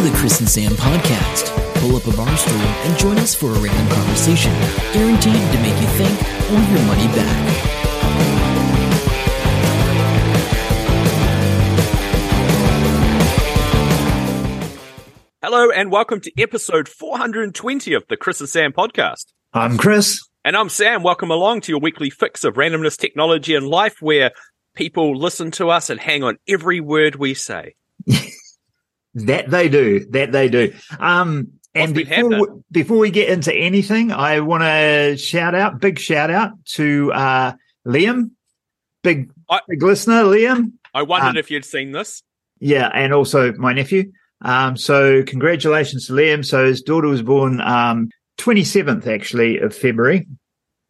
to the Chris and Sam podcast. Pull up a bar stool and join us for a random conversation, guaranteed to make you think or your money back. Hello and welcome to episode 420 of the Chris and Sam podcast. I'm Chris. And I'm Sam. Welcome along to your weekly fix of randomness, technology, and life where people listen to us and hang on every word we say. That they do. That they do. Um, and before, before we get into anything, I want to shout out, big shout out to uh, Liam, big I- big listener, Liam. I wondered Um, if you'd seen this. Yeah, and also my nephew. Um, so congratulations to Liam. So his daughter was born um, 27th actually of February.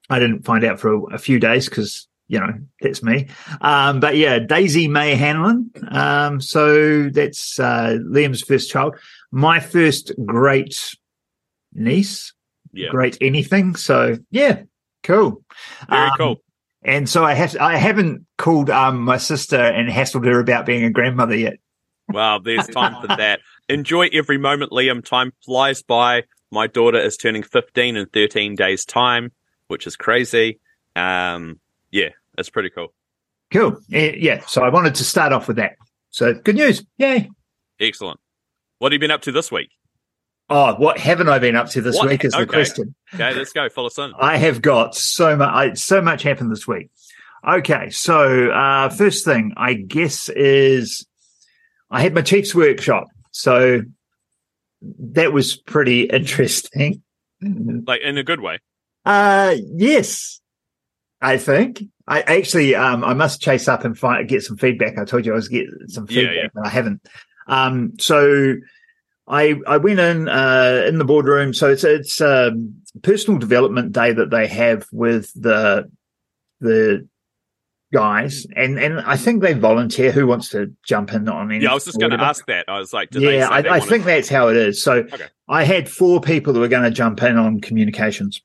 I didn't find out for a, a few days because you know that's me. Um, but yeah, Daisy May Hanlon. Um, so that's uh, Liam's first child. My first great niece. Yeah. Great anything. So yeah, cool. Very Um, cool. And so I have I haven't called um, my sister and hassled her about being a grandmother yet. Well, there's time for that. Enjoy every moment, Liam. Time flies by. My daughter is turning 15 in 13 days' time, which is crazy. Um, yeah, it's pretty cool. Cool. Yeah. So I wanted to start off with that. So good news. Yay. Excellent. What have you been up to this week? Oh, what haven't I been up to this What? week is the question. Okay, let's go. Fill us in. I have got so much, I, so much happened this week. Okay. So, uh, first thing I guess is I had my Chiefs workshop. So that was pretty interesting. Like in a good way. Uh, yes, I think. I actually, um, I must chase up and find, get some feedback. I told you I was getting some feedback, yeah. but I haven't. Um, so I, I went in, uh, in the boardroom. So it's, it's, um, personal development day that they have with the, the guys. And, and I think they volunteer who wants to jump in on anything. Yeah, I was just going to ask that. I was like, yeah, I, I think that's how it is. So Okay. I had four people that were going to jump in on communications,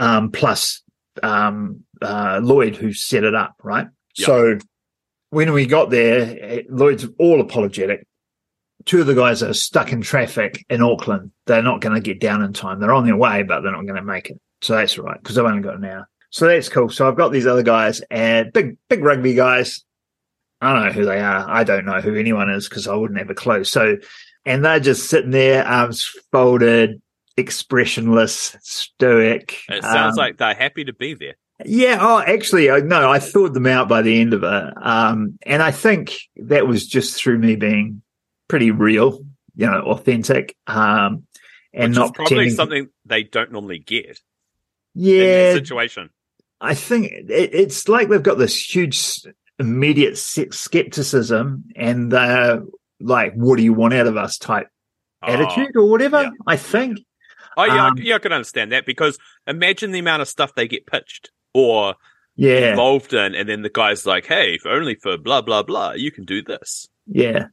um, plus um, uh, Lloyd who set it up, right? Yeah. So when we got there, Lloyd's all apologetic. Two of the guys are stuck in traffic in Auckland. They're not going to get down in time. They're on their way, but they're not going to make it. So that's all right because I've only got an hour. So that's cool. So I've got these other guys and big, big rugby guys. I don't know who they are. I don't know who anyone is because I wouldn't have a clue. So, and they're just sitting there, arms folded, expressionless, stoic. It sounds Um, like they're happy to be there. yeah. Oh, actually, no, I thawed them out by the end of it. Um, and I think that was just through me being pretty real, you know, authentic. Um, and Which not probably something they don't normally get Yeah, situation. I think it, it's like they've got this huge immediate skepticism and they're like, what do you want out of us type attitude or whatever. yeah. I think. Oh, yeah, Um, I, yeah, I can understand that because imagine the amount of stuff they get pitched or Yeah. involved in, and then the guy's like, "Hey, if only for blah blah blah, you can do this." Yeah.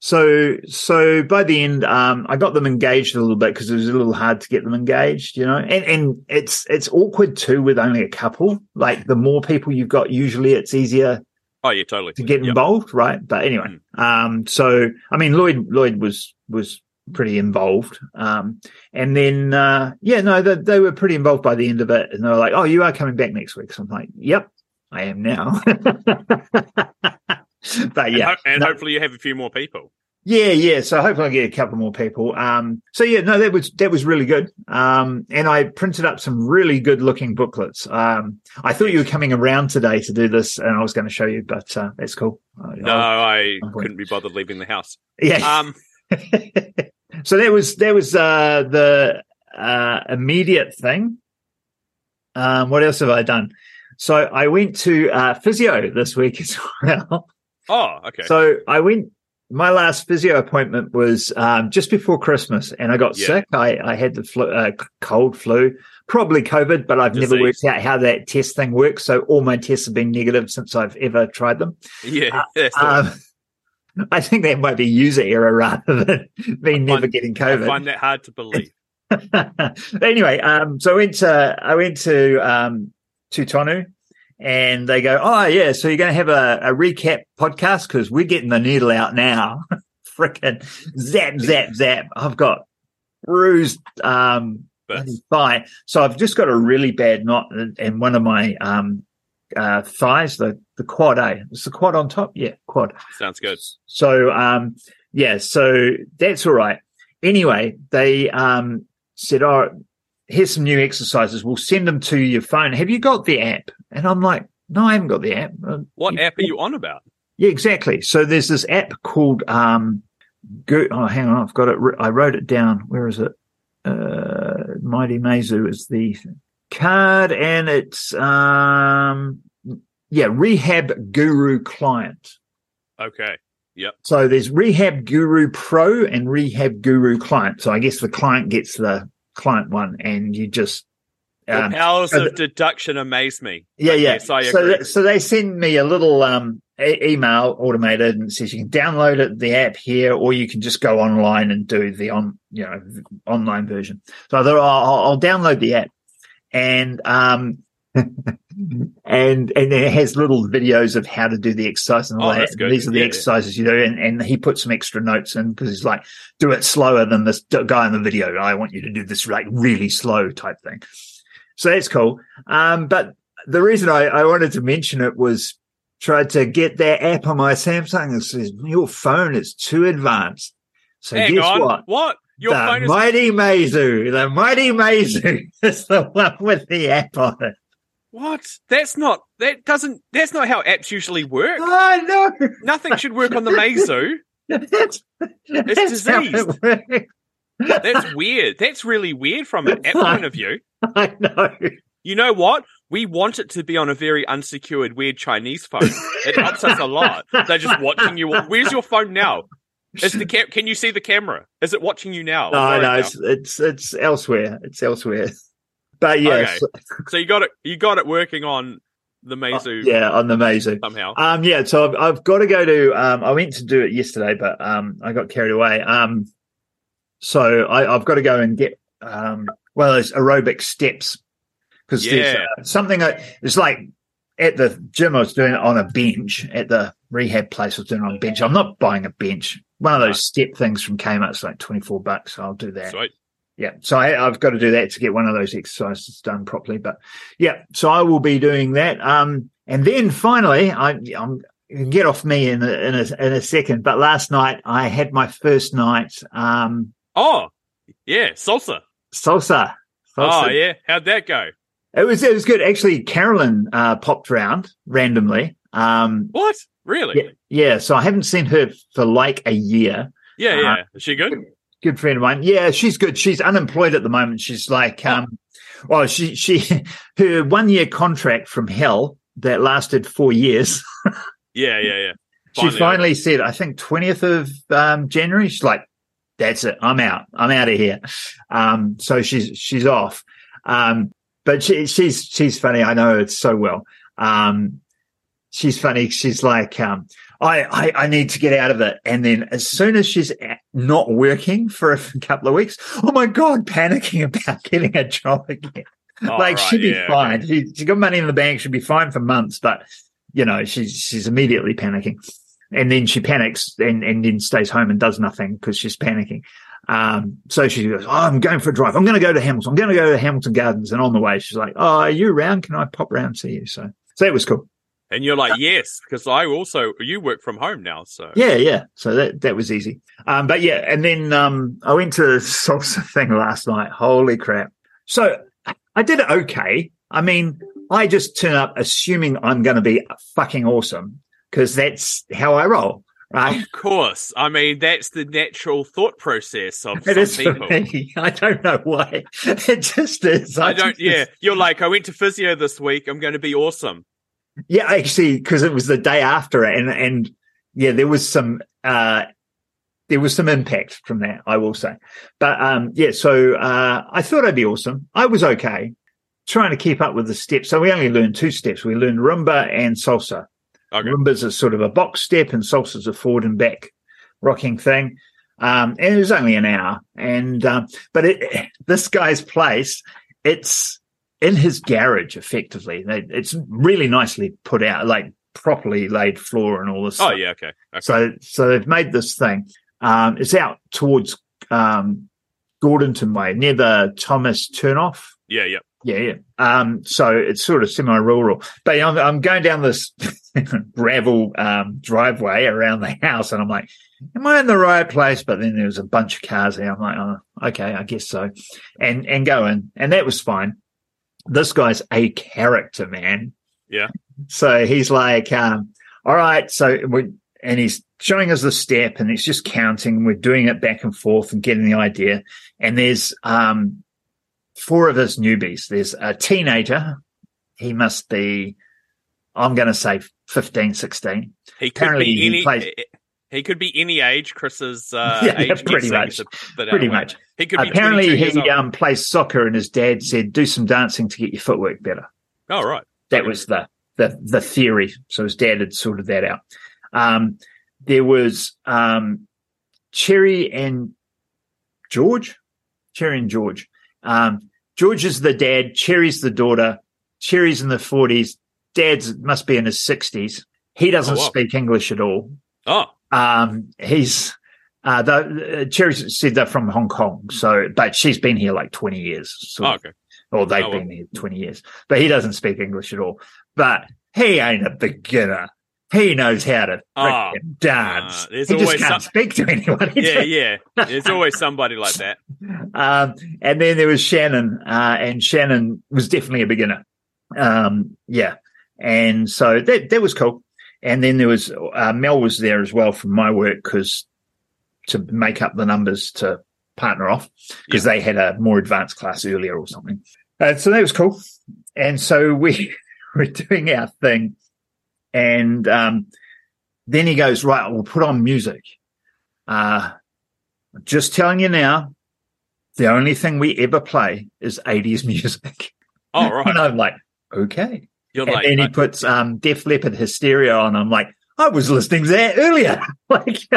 So, so by the end, um, I got them engaged a little bit because it was a little hard to get them engaged, you know, and, and it's, it's awkward too with only a couple. Like the more people you've got, usually it's easier Oh, yeah, totally. to get Yep. involved, right? But anyway, um, so I mean, Lloyd, Lloyd was was pretty involved, um, and then uh, yeah, no, they, they were pretty involved by the end of it, and they were like, "Oh, you are coming back next week." So I'm like, "Yep, I am now." but And, yeah, ho- and no- hopefully you have a few more people. yeah, yeah. So hopefully I get a couple more people. Um, so yeah, no, that was that was really good. Um, and I printed up some really good looking booklets. Um, I thought you were coming around today to do this, and I was going to show you, but uh, that's cool. No, I'll- I couldn't be bothered leaving the house. yeah. Um, so that was that was uh, the uh, immediate thing. Um, what else have I done? So I went to uh, physio this week as well. oh, okay. So I went. My last physio appointment was um, just before Christmas, and I got Yeah. sick. I, I had the flu, uh, cold flu, probably COVID, but I've never worked out how that test thing works. So all my tests have been negative since I've ever tried them. yeah, the. Um, I think that might be user error rather than me never find- getting COVID. I find that hard to believe. anyway, um, so I went to I went to um, to Tonu, and they go, "Oh yeah, so you're going to have a, a recap podcast because we're getting the needle out now freaking zap, zap, zap. I've got bruised um, thigh. So I've just got a really bad knot in, in one of my um, uh, thighs, the, the quad A. Is the quad on top? Yeah, quad. sounds good. So um yeah, so that's all right. Anyway, they um said, Oh, here's some new exercises. We'll send them to your phone. Have you got the app? And I'm like, No, I haven't got the app. Uh, What you- app are you on about? Yeah, exactly. So there's this app called um Go- oh hang on, I've got it I wrote it down. Where is it? Uh Mighty Meizu is the card and it's um yeah, Rehab Guru Client. Okay. Yep so there's Rehab Guru Pro and Rehab Guru Client. So I guess the client gets the client one, and you just The um, powers so of deduction amaze me. yeah, But yeah. Yes, I so th- so they send me a little um e- email automated and says you can download it the app here, or you can just go online and do the on you know online version. So I thought oh, I'll, I'll download the app, and um. and and it has little videos of how to do the exercise and all Oh, that. And. These are the Yeah, yeah. exercises you do, and, and he put some extra notes in because he's like, do it slower than this guy in the video. I want you to do this like really slow type thing. So that's cool. Um, but the reason I, I wanted to mention it was tried to get that app on my Samsung. It says your phone is too advanced. So Hang guess on. what? Your the Mighty Meizu, the Mighty Meizu is the one with the app on it. what? That's not that doesn't that's not how apps usually work. Ah, oh no! Nothing should work on the Meizu. That's, that's how it diseased. works. That's weird. That's really weird from an app point of view. I know. You know what? We want it to be on a very unsecured, weird Chinese phone. It helps us a lot. They're just watching you. Where's your phone now? Is the cam- Can you see the camera? Is it watching you now? No, no, now. it's it's it's elsewhere. It's elsewhere. But yes, So you got it. You got it working on the Meizu yeah, on the Meizu. somehow. Um, yeah, so I've, I've got to go to. Um, I went to do it yesterday, but um, I got carried away. Um, so I, I've got to go and get um, one of those aerobic steps because there's uh, something. I, it's like at the gym, I was doing it on a bench. At the rehab place, I was doing it on a bench. I'm not buying a bench. One of those step things from Kmart. It's like twenty four bucks. So I'll do that. Sweet. Yeah. So I, I've got to do that to get one of those exercises done properly. But yeah, so I will be doing that. Um, and then finally, I, I'm get off me in a, in a in a second. But last night I had my first night um, Oh, yeah, salsa. salsa. Oh, yeah. How'd that go? It was it was good actually. Carolyn uh, popped round randomly. Um, What? Really? yeah, yeah. So I haven't seen her for like a year. Yeah, Uh, yeah. Is she good? good friend of mine. Yeah, she's good. She's unemployed at the moment. She's like, Oh. um, well, she, she, her one year contract from hell that lasted four years. Yeah, yeah, yeah. she finally said, I think 20th of um, January, she's like, that's it. I'm out. I'm out of here. Um, so she's, she's off. Um, but she, she's, she's funny. I know it so well. Um, she's funny. She's like, um, I, I, I need to get out of it. And then as soon as she's not working for a couple of weeks, oh my God, panicking about getting a job again. Oh, like right, she'd be yeah, okay. fine. She, she got money in the bank. She'd be fine for months, but you know, she's, she's immediately panicking. And then she panics and, and then stays home and does nothing because she's panicking. Um, so she goes, Oh, I'm going for a drive. I'm going to go to Hamilton. I'm going to go to Hamilton Gardens. And on the way, she's like, Oh, are you around? Can I pop around and see you? So, so that was cool. And you're like, yes, because I also you work from home now, so Yeah, yeah. So that that was easy. Um, but yeah, and then um, I went to the salsa thing last night. Holy crap! So I did it okay. I mean, I just turn up assuming I'm going to be fucking awesome because that's how I roll, right? Of course. I mean, that's the natural thought process of It some is for people. me. I don't know why. It just is. I don't, just- yeah. You're like, I went to physio this week. I'm going to be awesome. Yeah, actually, because it was the day after it, and and yeah, there was some uh there was some impact from that, I will say. But um yeah, so uh I thought I'd be awesome. I was okay trying to keep up with the steps. So we only learned two steps. We learned rumba and salsa. Okay. Rumba's a sort of a box step, and salsa's a forward and back rocking thing. Um, and it was only an hour. And um, but it, this guy's place, it's in his garage, effectively. It's really nicely put out, like properly laid floor and all this. Oh, stuff. yeah. Okay. okay. So so they've made this thing. Um, it's out towards um, Gordonton way, near the Thomas turnoff. Yeah, yeah. Yeah, yeah. Um, so it's sort of semi-rural, but I'm, I'm going down this gravel um, driveway around the house, and I'm like, "Am I in the right place?" But then there was a bunch of cars there. I'm like, "Oh, okay, I guess so," and and go in, and that was fine. This guy's a character, man. Yeah. So he's like, um, "All right," so we and he's showing us the step, and he's just counting. We're doing it back and forth and getting the idea. And there's um, four of us newbies. There's a teenager. He must be, I'm going to say 15, 16. He could Apparently be he plays- He could be any age. Chris's uh, Yeah, age pretty much. is a bit out Pretty much. He could Apparently 22 he um, plays soccer and his dad said, do some dancing to get your footwork better. oh right. That was the, the, the theory. So his dad had sorted that out. Um, there was, um, Cherry and George, Cherry and George. Um, George is the dad. Cherry's the daughter. Cherry's in the forties. Dad's must be in his sixties. He doesn't Oh, wow. speak English at all. Oh, Um, he's, uh, the, uh, Cherry said they're from Hong Kong. So, but she's been here like 20 years. So, oh okay. or they've Oh, well. been here 20 years, but he doesn't speak English at all. But he ain't a beginner. He knows how to Oh, dance. uh, he just can't some- speak to anyone. Yeah, yeah. There's always somebody like that. um, and then there was Shannon, uh, and Shannon was definitely a beginner. Um, yeah. And so that, that was cool. And then there was, uh, Mel was there as well from my work because to make up the numbers to partner off because they had a more advanced class earlier or something. Uh, so that was cool. And so we were doing our thing. And, um, then he goes, right, we'll put on music. Uh, just telling you now, the only thing we ever play is 80s music. Oh right. And I'm like, okay. You're And like, then he uh, puts um, Def Leppard Hysteria on. I'm like, I was listening to that earlier. like,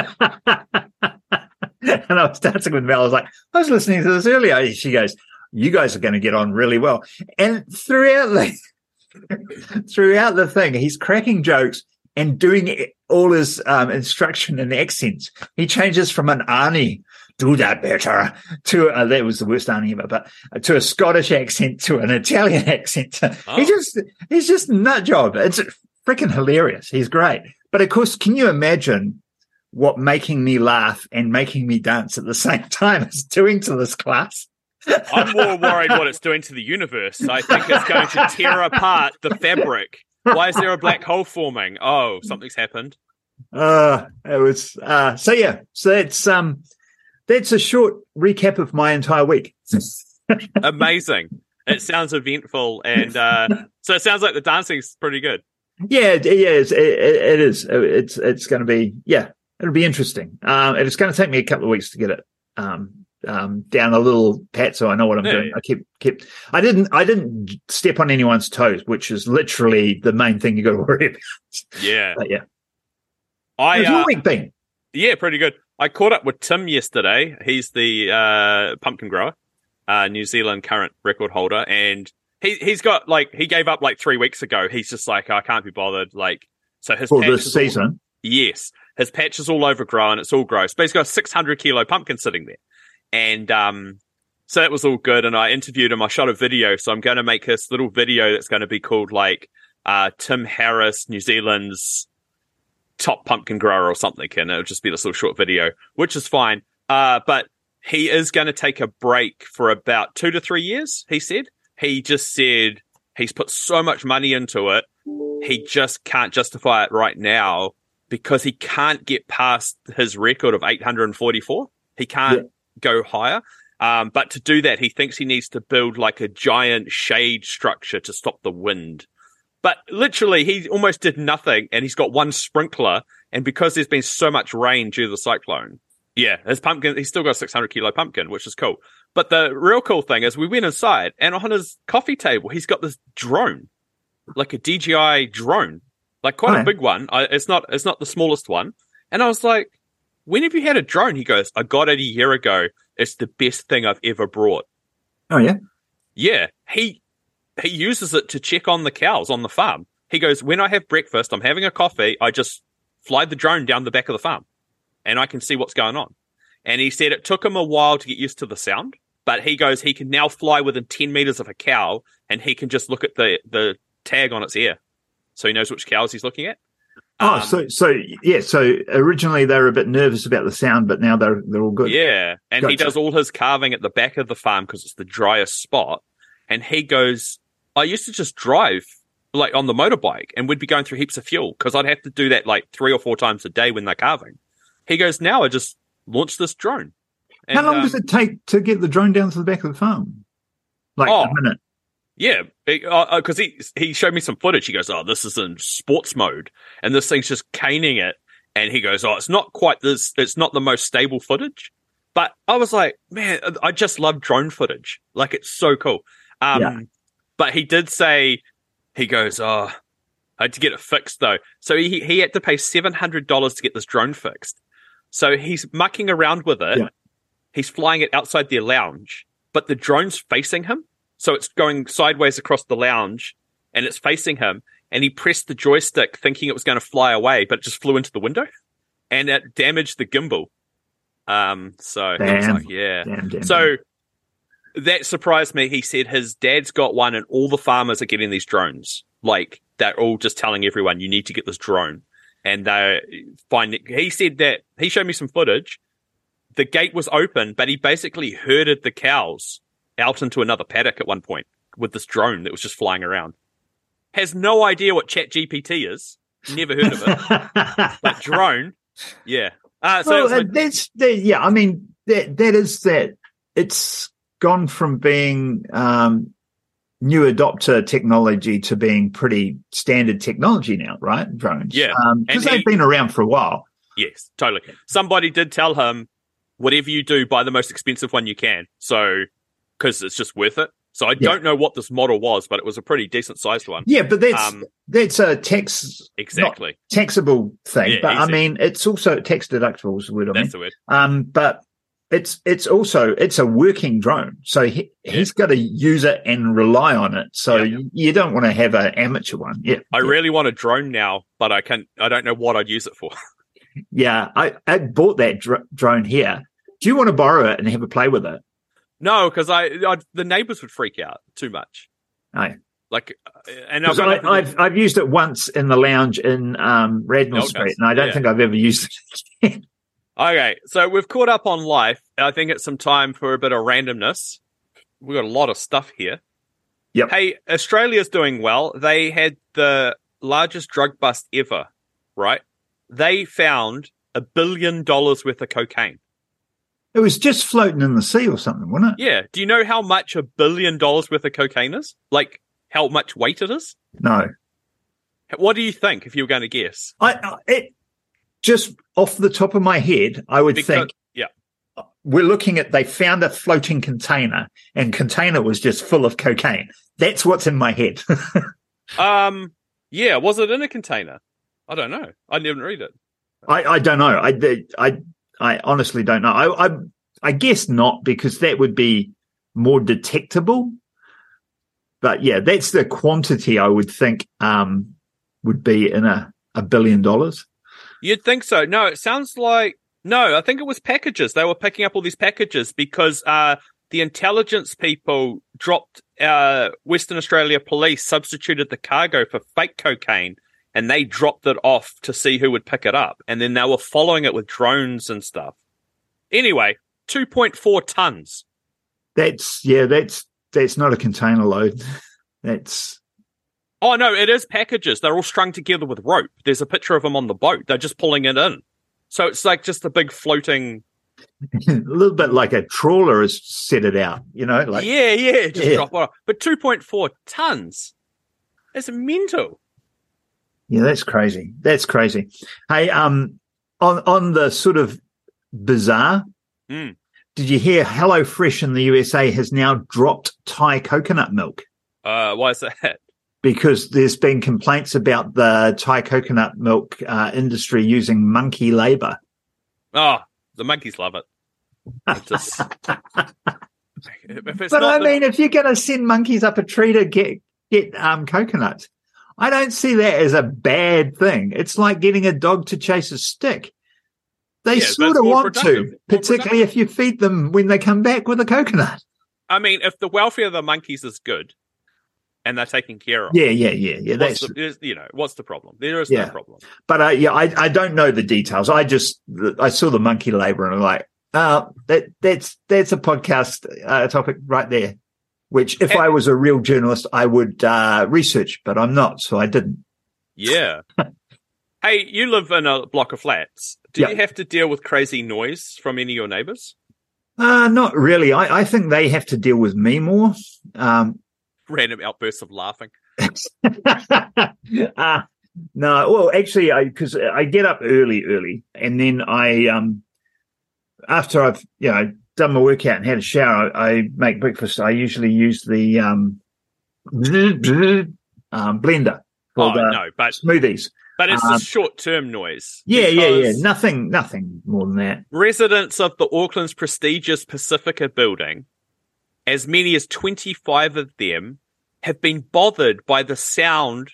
and I was dancing with Mel. I was like, I was listening to this earlier. She goes, you guys are going to get on really well. And throughout the, throughout the thing, he's cracking jokes and doing all his um, instruction and accents. He changes from an Arnie, do that better, to uh, that was the worst ever, but uh, to a Scottish accent, to an Italian accent. Oh. He just, he's just nut job. It's freaking hilarious. He's great. But of course, can you imagine what making me laugh and making me dance at the same time is doing to this class? I'm more worried what it's doing to the universe. I think it's going to tear apart the fabric. Why is there a black hole forming? Oh, something's happened. Uh, it was, uh, so yeah, so that's, um, that's a short recap of my entire week. Amazing. It sounds eventful, and uh, so it sounds like the dancing's pretty good. Yeah, yeah, it's, it, it is. It's it's going to be yeah, it'll be interesting. Um, it's going to take me a couple of weeks to get it um um down a little pat, so I know what I'm Yeah, doing. yeah. I keep keep. I didn't I didn't step on anyone's toes, which is literally the main thing you got to worry about. Yeah, But yeah, I how's uh, your week been? yeah, pretty good. I caught up with Tim yesterday. He's the uh, pumpkin grower, uh, New Zealand current record holder, and he he's got like he gave up like three weeks ago. He's just like I can't be bothered. Like so his For this is all- season, Yes, his patch is all overgrown. It's all gross, but he's got a 600 kilo pumpkin sitting there, and um, so that was all good. And I interviewed him. I shot a video, so I'm going to make this little video that's going to be called like uh, Tim Harris, New Zealand's top pumpkin grower or something, and it'll just be this little short video, which is fine. Uh, but he is going to take a break for about two to three years. He said he just said he's put so much money into it, he just can't justify it right now because he can't get past his record of 844. He can't go higher. Um, but to do that, he thinks he needs to build like a giant shade structure to stop the wind. But literally, he almost did nothing, and he's got one sprinkler. And because there's been so much rain due to the cyclone, yeah, his pumpkin, he's still got a 600 kilo pumpkin, which is cool. But the real cool thing is, we went inside, and on his coffee table, he's got this drone, like a DJI drone, like quite a big one. I, it's not, it's not the smallest one. And I was like, when have you had a drone? He goes, I got it a year ago. It's the best thing I've ever brought. oh yeah, Yeah, he he uses it to check on the cows on the farm. He goes, when I have breakfast, I'm having a coffee. I just fly the drone down the back of the farm. and I can see what's going on. And he said it took him a while to get used to the sound, but he goes, he can now fly within 10 meters of a cow and he can just look at the, the tag on its ear. So he knows which cows he's looking at. Oh, Um, so so yeah. So originally they were a bit nervous about the sound, but now they're they're all good. Yeah, and he does all his calving at the back of the farm because it's the driest spot. And he goes, I used to just drive like on the motorbike and we'd be going through heaps of fuel because I'd have to do that like three or four times a day when they're calving. He goes, now I just launch this drone. How long um, does it take to get the drone down to the back of the farm? Like Oh. a minute. Yeah, because he he showed me some footage. He goes, "Oh, this is in sports mode, and this thing's just caning it." And he goes, "Oh, it's not quite this. It's not the most stable footage." But I was like, "Man, I just love drone footage. Like it's so cool." Um, Yeah. But he did say, he goes, "Oh, I had to get it fixed though." So he he had to pay seven hundred dollars to get this drone fixed. So he's mucking around with it. Yeah. He's flying it outside their lounge, but the drone's facing him. So it's going sideways across the lounge and it's facing him. And he pressed the joystick thinking it was going to fly away, but it just flew into the window and it damaged the gimbal. Um, so Damn. like, yeah. Damn, damn, So that surprised me. He said his dad's got one and all the farmers are getting these drones. Like they're all just telling everyone, you need to get this drone. And they find it. he said that he showed me some footage. The gate was open, but he basically herded the cows out into another paddock at one point with this drone that was just flying around. Has no idea what Chat GPT is. Never heard of it. but drone, yeah. Uh, so well, like- that's that, yeah. I mean, that that is that. It's gone from being um, new adopter technology to being pretty standard technology now, right? Drones, Yeah. because And they've he- been around for a while. Yes, totally. Somebody did tell him, whatever you do, buy the most expensive one you can. So, because it's just worth it. So I Yeah. don't know what this model was, but it was a pretty decent sized one. Yeah, but that's Um, that's a tax Exactly. taxable thing. Yeah, but I mean, it's also tax deductible is the word I mean. The word. Um, but it's it's also it's a working drone, so he, he's got to use it and rely on it. So Yeah. you, you don't want to have an amateur one. Yeah, I yeah. really want a drone now, but I can't. I don't know what I'd use it for. yeah. I, I bought that dr- drone here. Do you want to borrow it and have a play with it? no, because I, I the neighbors would freak out too much. No. Like, uh, and I've I, I've I've used it once in the lounge in um, Radnor Street, and I don't yeah. think I've ever used it. Okay, so we've caught up on life. I think it's some time for a bit of randomness. We've got a lot of stuff here. Yep. Hey, Australia's doing well. They had the largest drug bust ever, right? They found a billion dollars worth of cocaine. it was just floating in the sea or something, wasn't it? Yeah. Do you know how much a billion dollars worth of cocaine is? Like how much weight it is? No, What do you think if you were going to guess? I, I it just off the top of my head, I would Because- think yeah. we're looking at they found a floating container and container was just full of cocaine. That's what's in my head. Um, yeah. Was it in a container? I don't know. I didn't read it. I, I don't know. I, I, I honestly don't know. I, I, I guess not because that would be more detectable. But yeah, that's the quantity I would think, um, would be in a, a billion dollars. You'd think so. No, it sounds like no. I think it was packages. They were picking up all these packages because uh, the intelligence people dropped. Uh, Western Australia Police substituted the cargo for fake cocaine, and they dropped it off to see who would pick it up. And then they were following it with drones and stuff. Anyway, two point four tons. That's, yeah, that's, that's not a container load. That's, Oh no, it is packages. They're all strung together with rope. There's a picture of them on the boat. They're just pulling it in. So it's like just a big floating a little bit like a trawler has set it out, you know, like yeah, yeah, just Yeah. drop it off. But 2.4 tons. It's mental. Yeah, that's crazy. That's crazy. Hey, um, on on the sort of bizarre, Mm. did you hear HelloFresh in the USA has now dropped Thai coconut milk Uh, why is that? Because there's been complaints about the Thai coconut milk uh, industry using monkey labor. Oh, the monkeys love it. It just, but I the- mean, if you're going to send monkeys up a tree to get get um, coconuts, I don't see that as a bad thing. It's like getting a dog to chase a stick. They Yeah, sort of want productive. to, particularly if you feed them when they come back with a coconut. I mean, if the welfare of the monkeys is good and they're taken care of, Yeah, yeah, yeah, yeah. what's That's the, you know, what's the problem? There is Yeah. no problem. but uh, yeah, I I don't know the details. I just I saw the monkey labor and I'm like, uh, that that's that's a podcast uh, topic right there. Which, if And- I was a real journalist, I would uh, research, but I'm not, so I didn't. Yeah. hey, you live in a block of flats. Do Yeah. you have to deal with crazy noise from any of your neighbors? Uh, not really. I, I think they have to deal with me more. Um, Random outbursts of laughing. uh, no, well, actually, I because I get up early, early, and then I um after I've you know done my workout and had a shower, I make breakfast. I usually use the um, um blender for Oh no, but smoothies. but it's Um, short term noise. Yeah, yeah, yeah. Nothing, nothing more than that. Residents of the Auckland's prestigious Pacifica building, as many as twenty five of them, have been bothered by the sound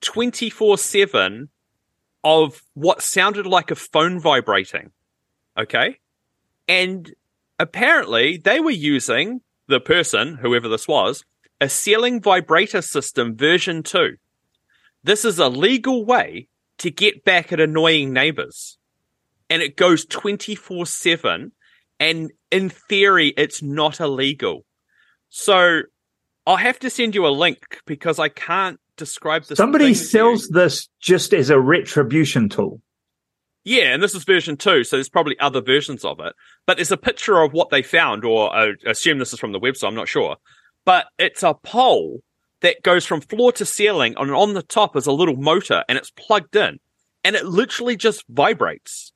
twenty four seven of what sounded like a phone vibrating. Okay. And apparently they were using the person, whoever this was, a ceiling vibrator system version 2. This is a legal way to get back at annoying neighbors. And it goes 24 7. And in theory, it's not illegal. So I'll have to send you a link because I can't describe this. Somebody sells this just as a retribution tool. Yeah, and this is version two, so there's probably other versions of it. But there's a picture of what they found, or I assume this is from the website, I'm not sure. But it's a pole that goes from floor to ceiling, and on the top is a little motor, and it's plugged in. And it literally just vibrates.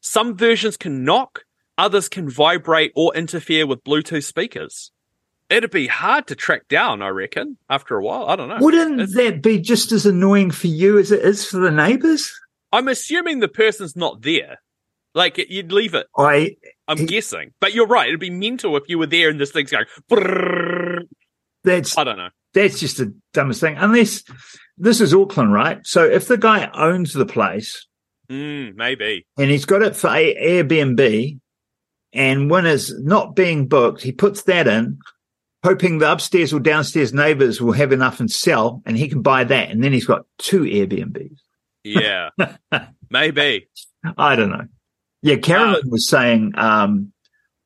Some versions can knock, others can vibrate or interfere with Bluetooth speakers. It'd be hard to track down, I reckon, after a while. I don't know. Wouldn't It's- that be just as annoying for you as it is for the neighbors? I'm assuming the person's not there. Like, you'd leave it I I'm He- guessing. But you're right. It'd be mental if you were there and this thing's going. that's I don't know. that's just the dumbest thing. Unless this is Auckland, right? So if the guy owns the place Mm, maybe. and he's got it for a- Airbnb, and when it's not being booked, he puts that in, hoping the upstairs or downstairs neighbors will have enough and sell, and he can buy that, and then he's got two Airbnbs. Yeah. maybe. I don't know. Yeah, Carolyn was saying, um,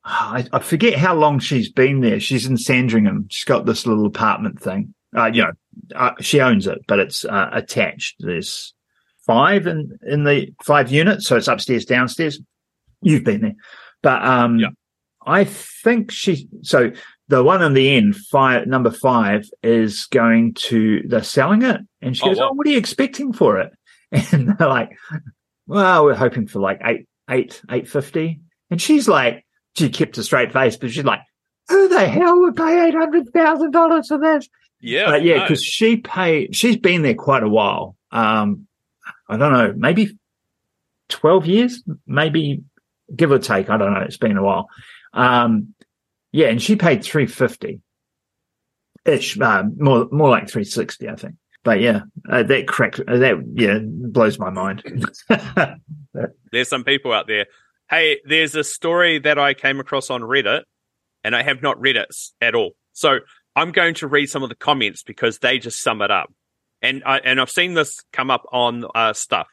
I, I forget how long she's been there. She's in Sandringham. She's got this little apartment thing. Uh, you know, uh, she owns it, but it's uh, attached. There's five in, in the five units. So it's upstairs, downstairs. You've been there, but, um, Yeah. I think she, so the one in the end, five, number five is going to, they're selling it. And she Oh, goes, wow. Oh, what are you expecting for it? And they're like, well, we're hoping for like eight, eight, eight fifty. And she's like, she kept a straight face, but she's like, who the hell would pay eight hundred thousand dollars for this? Yeah. But yeah, no. because she paid, she's been there quite a while. Um, I don't know, maybe twelve years, maybe give or take. I don't know. It's been a while. Um, yeah, and she paid three fifty ish, uh, more more like three sixty, I think. But yeah, uh, that crack uh, that yeah blows my mind. there's some people out there. Hey, there's a story that I came across on Reddit, and I have not read it at all. So I'm going to read some of the comments because they just sum it up. And I and I've seen this come up on uh, stuff.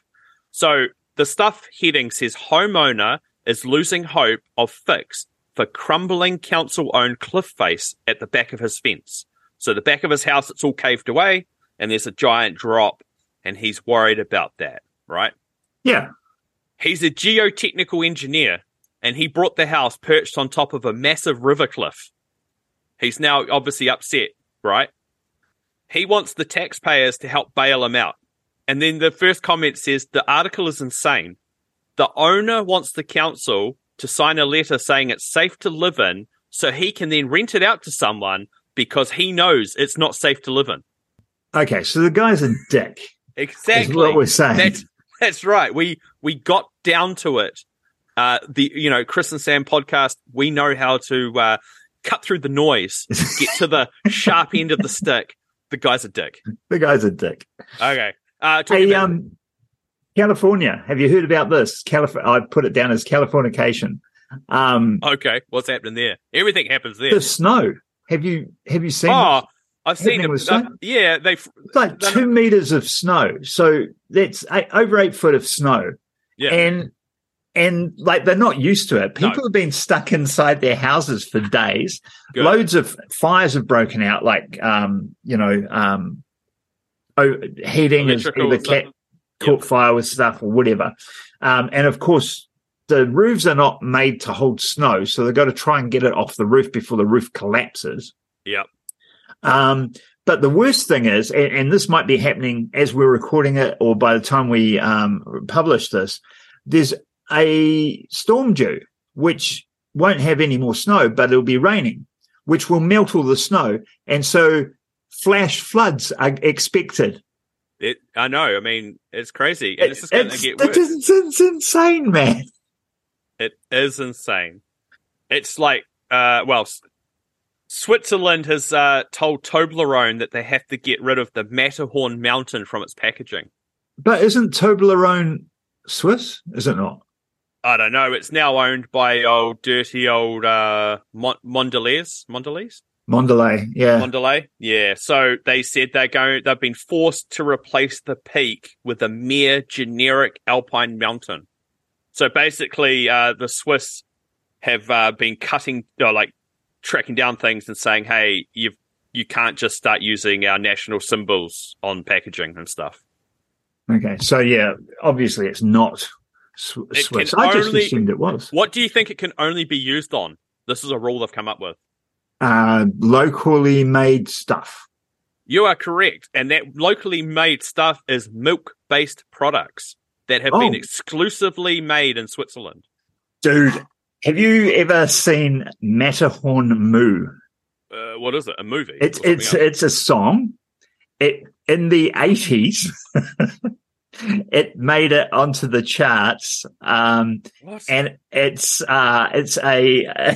So the stuff heading says homeowner is losing hope of fix for crumbling council-owned cliff face at the back of his fence. So the back of his house, it's all caved away, and there's a giant drop, and he's worried about that, right? yeah, He's a geotechnical engineer and he brought the house perched on top of a massive river cliff. He's now obviously upset, right? He wants the taxpayers to help bail him out. And then the first comment says the article is insane. The owner wants the council to sign a letter saying it's safe to live in so he can then rent it out to someone because he knows it's not safe to live in. okay. So the guy's a dick. Exactly. What we're saying. That's that's right. We we got down to it. Uh, the you know Chris and Sam podcast. We know how to uh, cut through the noise, get to the sharp end of the stick. The guy's a dick. the guy's a dick. Okay. Uh, Hey, about- um, California. Have you heard about this? Calif- I put it down as Californication. Um, Okay, what's happening there? Everything happens there. the snow. Have you have you seen? Oh, this? I've seen them. with snow? uh, yeah, they. It's like they're two meters of snow. So that's eight, over eight foot of snow, Yeah, and and like they're not used to it. No. People have been stuck inside their houses for days. Good. Loads of fires have broken out. Like um, you know, um, oh, heating is Electrical either stuff. Caught fire with stuff or whatever. Um, and of course, the roofs are not made to hold snow, so they've got to try and get it off the roof before the roof collapses. Yep. Um, but the worst thing is, and, and this might be happening as we're recording it, or by the time we um, publish this, there's a storm due, which won't have any more snow, but it'll be raining, which will melt all the snow, and so flash floods are expected. It, I know. I mean, it's crazy, and it's just going to get worse. is- it's insane, man. It is insane. It's like, uh, well, Switzerland has uh, told Toblerone that they have to get rid of the Matterhorn mountain from its packaging. But isn't Toblerone Swiss? Is it not? I don't know. It's now owned by old dirty old uh, Mon- Mondelez. Mondelez. Mondelez, yeah. Mondelez. Yeah. So they said they're going. They've been forced to replace the peak with a mere generic alpine mountain. So basically, uh, the Swiss have uh, been cutting, uh, like tracking down things and saying, "Hey, you've, you can't just start using our national symbols on packaging and stuff." Okay, so yeah, obviously it's not Sw- Swiss. I just only- assumed it was. What do you think it can only be used on? This is a rule they've come up with. Uh, locally made stuff. You are correct. And that locally made stuff is milk based products that have been Oh. exclusively made in Switzerland. Dude, have you ever seen Matterhorn Moo? Uh, what is it? A movie? It's it's else? it's a song. It in the eighties. it made it onto the charts. Um, and it's uh it's a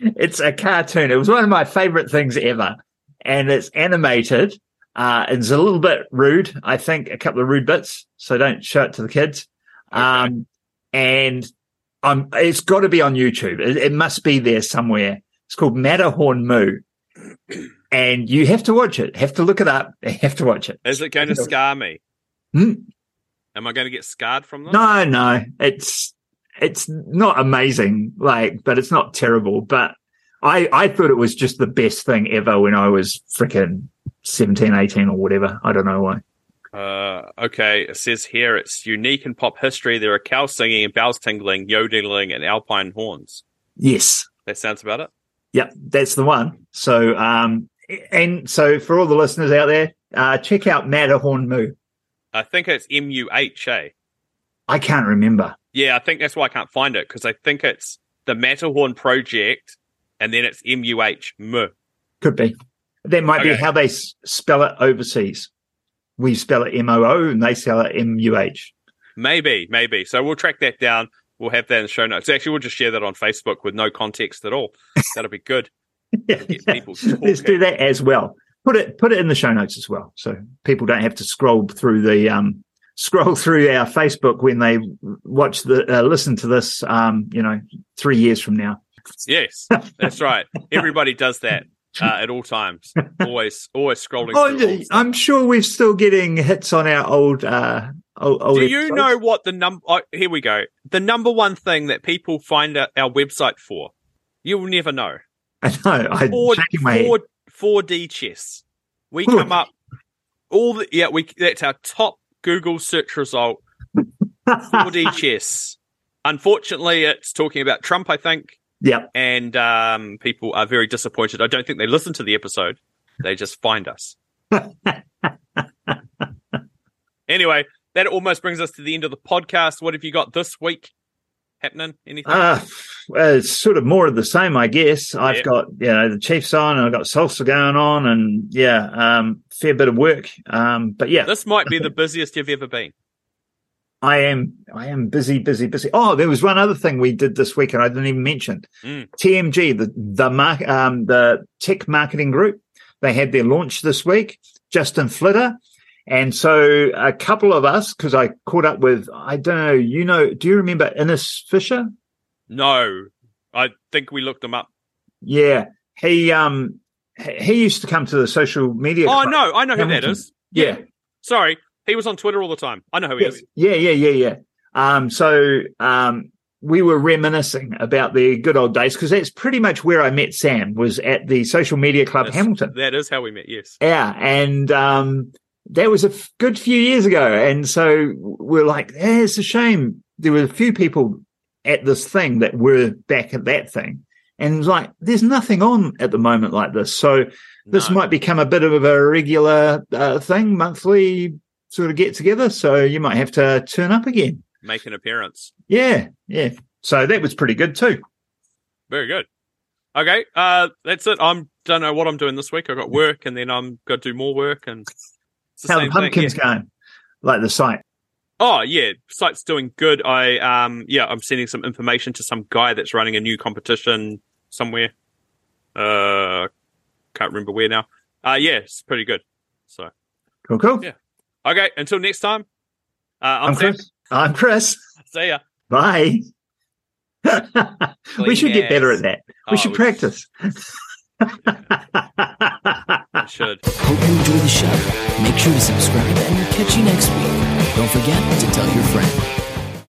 it's a cartoon. It was one of my favorite things ever, and it's animated. Uh, it's a little bit rude. I think a couple of rude bits, so don't show it to the kids. Um, and um, it's got to be on YouTube. It, it must be there somewhere. It's called Matterhorn Moo, and you have to watch it. Have to look it up. You have to watch it. is it going to scar me? Hmm? Am I going to get scarred from this? No, no, it's it's not amazing, like, but it's not terrible. But I I thought it was just the best thing ever when I was freaking 17, 18 or whatever. I don't know why. Uh, okay, it says here it's unique in pop history. There are cows singing and bells tingling, yodeling, and alpine horns. Yes, That sounds about it. yep, that's the one. So um, and so for all the listeners out there, uh, check out Matterhorn Moo. I think it's M U H A. I can't remember. Yeah, I think that's why I can't find it because I think it's the Matterhorn Project, and then it's M U H M. Could be. That might be how they s- spell it overseas. We spell it M O O and they spell it M U H. Maybe, maybe. So we'll track that down. We'll have that in the show notes. Actually, we'll just share that on Facebook with no context at all. That'll be good. People Let's do that as well. Put it put it in the show notes as well, so people don't have to scroll through the um scroll through our Facebook when they watch the uh, listen to this. Um, you know, three years from now. Yes, that's right. Everybody does that uh, at all times. Always, always scrolling. Oh, through. I'm sure we're still getting hits on our old. uh old, old Do you episodes. know what the number? Oh, here we go. The number one thing that people find our, our website for, you'll never know. I know. I'm Four, my four, 4D chess. We Four- come up all the yeah. We that's our top Google search result. 4D chess. Unfortunately, it's talking about Trump. I think, Yeah. and um, people are very disappointed. I don't think they listen to the episode; they just find us. anyway, that almost brings us to the end of the podcast. What have you got this week happening? Anything? Uh, well, it's sort of more of the same, I guess. I've Yeah. got, you know, the Chiefs on and I've got salsa going on and yeah, um, fair bit of work. Um, but yeah, this might be the busiest you've ever been. I am, I am busy, busy, busy. Oh, there was one other thing we did this week and I didn't even mention Mm. TMG, the, the mark, um, the tech marketing group. They had their launch this week. Justin Flitter And so a couple of us, because I caught up with, I don't know, you know, do you remember Innes Fisher? No, I think we looked him up. Yeah, he um he used to come to the social media. Oh club. no, I know who that is. Yeah, Sorry, he was on Twitter all the time. I know who he is. yeah, yeah, yeah, yeah. Um, so um, we were reminiscing about the good old days because that's pretty much where I met Sam was at the social media club That's- Hamilton. That is how we met. Yes. Yeah, and um, that was a f- good few years ago, and so we're like, eh, it's a shame. There were a few people at this thing that we're back at that thing, and like, there's nothing on at the moment like this. So this No. might become a bit of a regular uh, thing, monthly sort of get together. So you might have to turn up again. make an appearance. Yeah, yeah. So that was pretty good too. Very good. Okay, uh, that's it. I'm don't know what I'm doing this week. I've got work, and then I'm going to do more work, and How the pumpkins Yeah. going? Like the site. Oh yeah, site's doing good. I um yeah, I'm sending some information to some guy that's running a new competition somewhere. Uh, can't remember where now. Uh, yeah, it's pretty good. So Cool, cool. Yeah. okay, until next time. Uh, I'm, I'm Chris. I'm Chris. See ya. Bye. we should get better at that. We Oh, should we- practice. I should. Hope you enjoy the show. Make sure to subscribe and we'll catch you next week. Don't forget to tell your friend.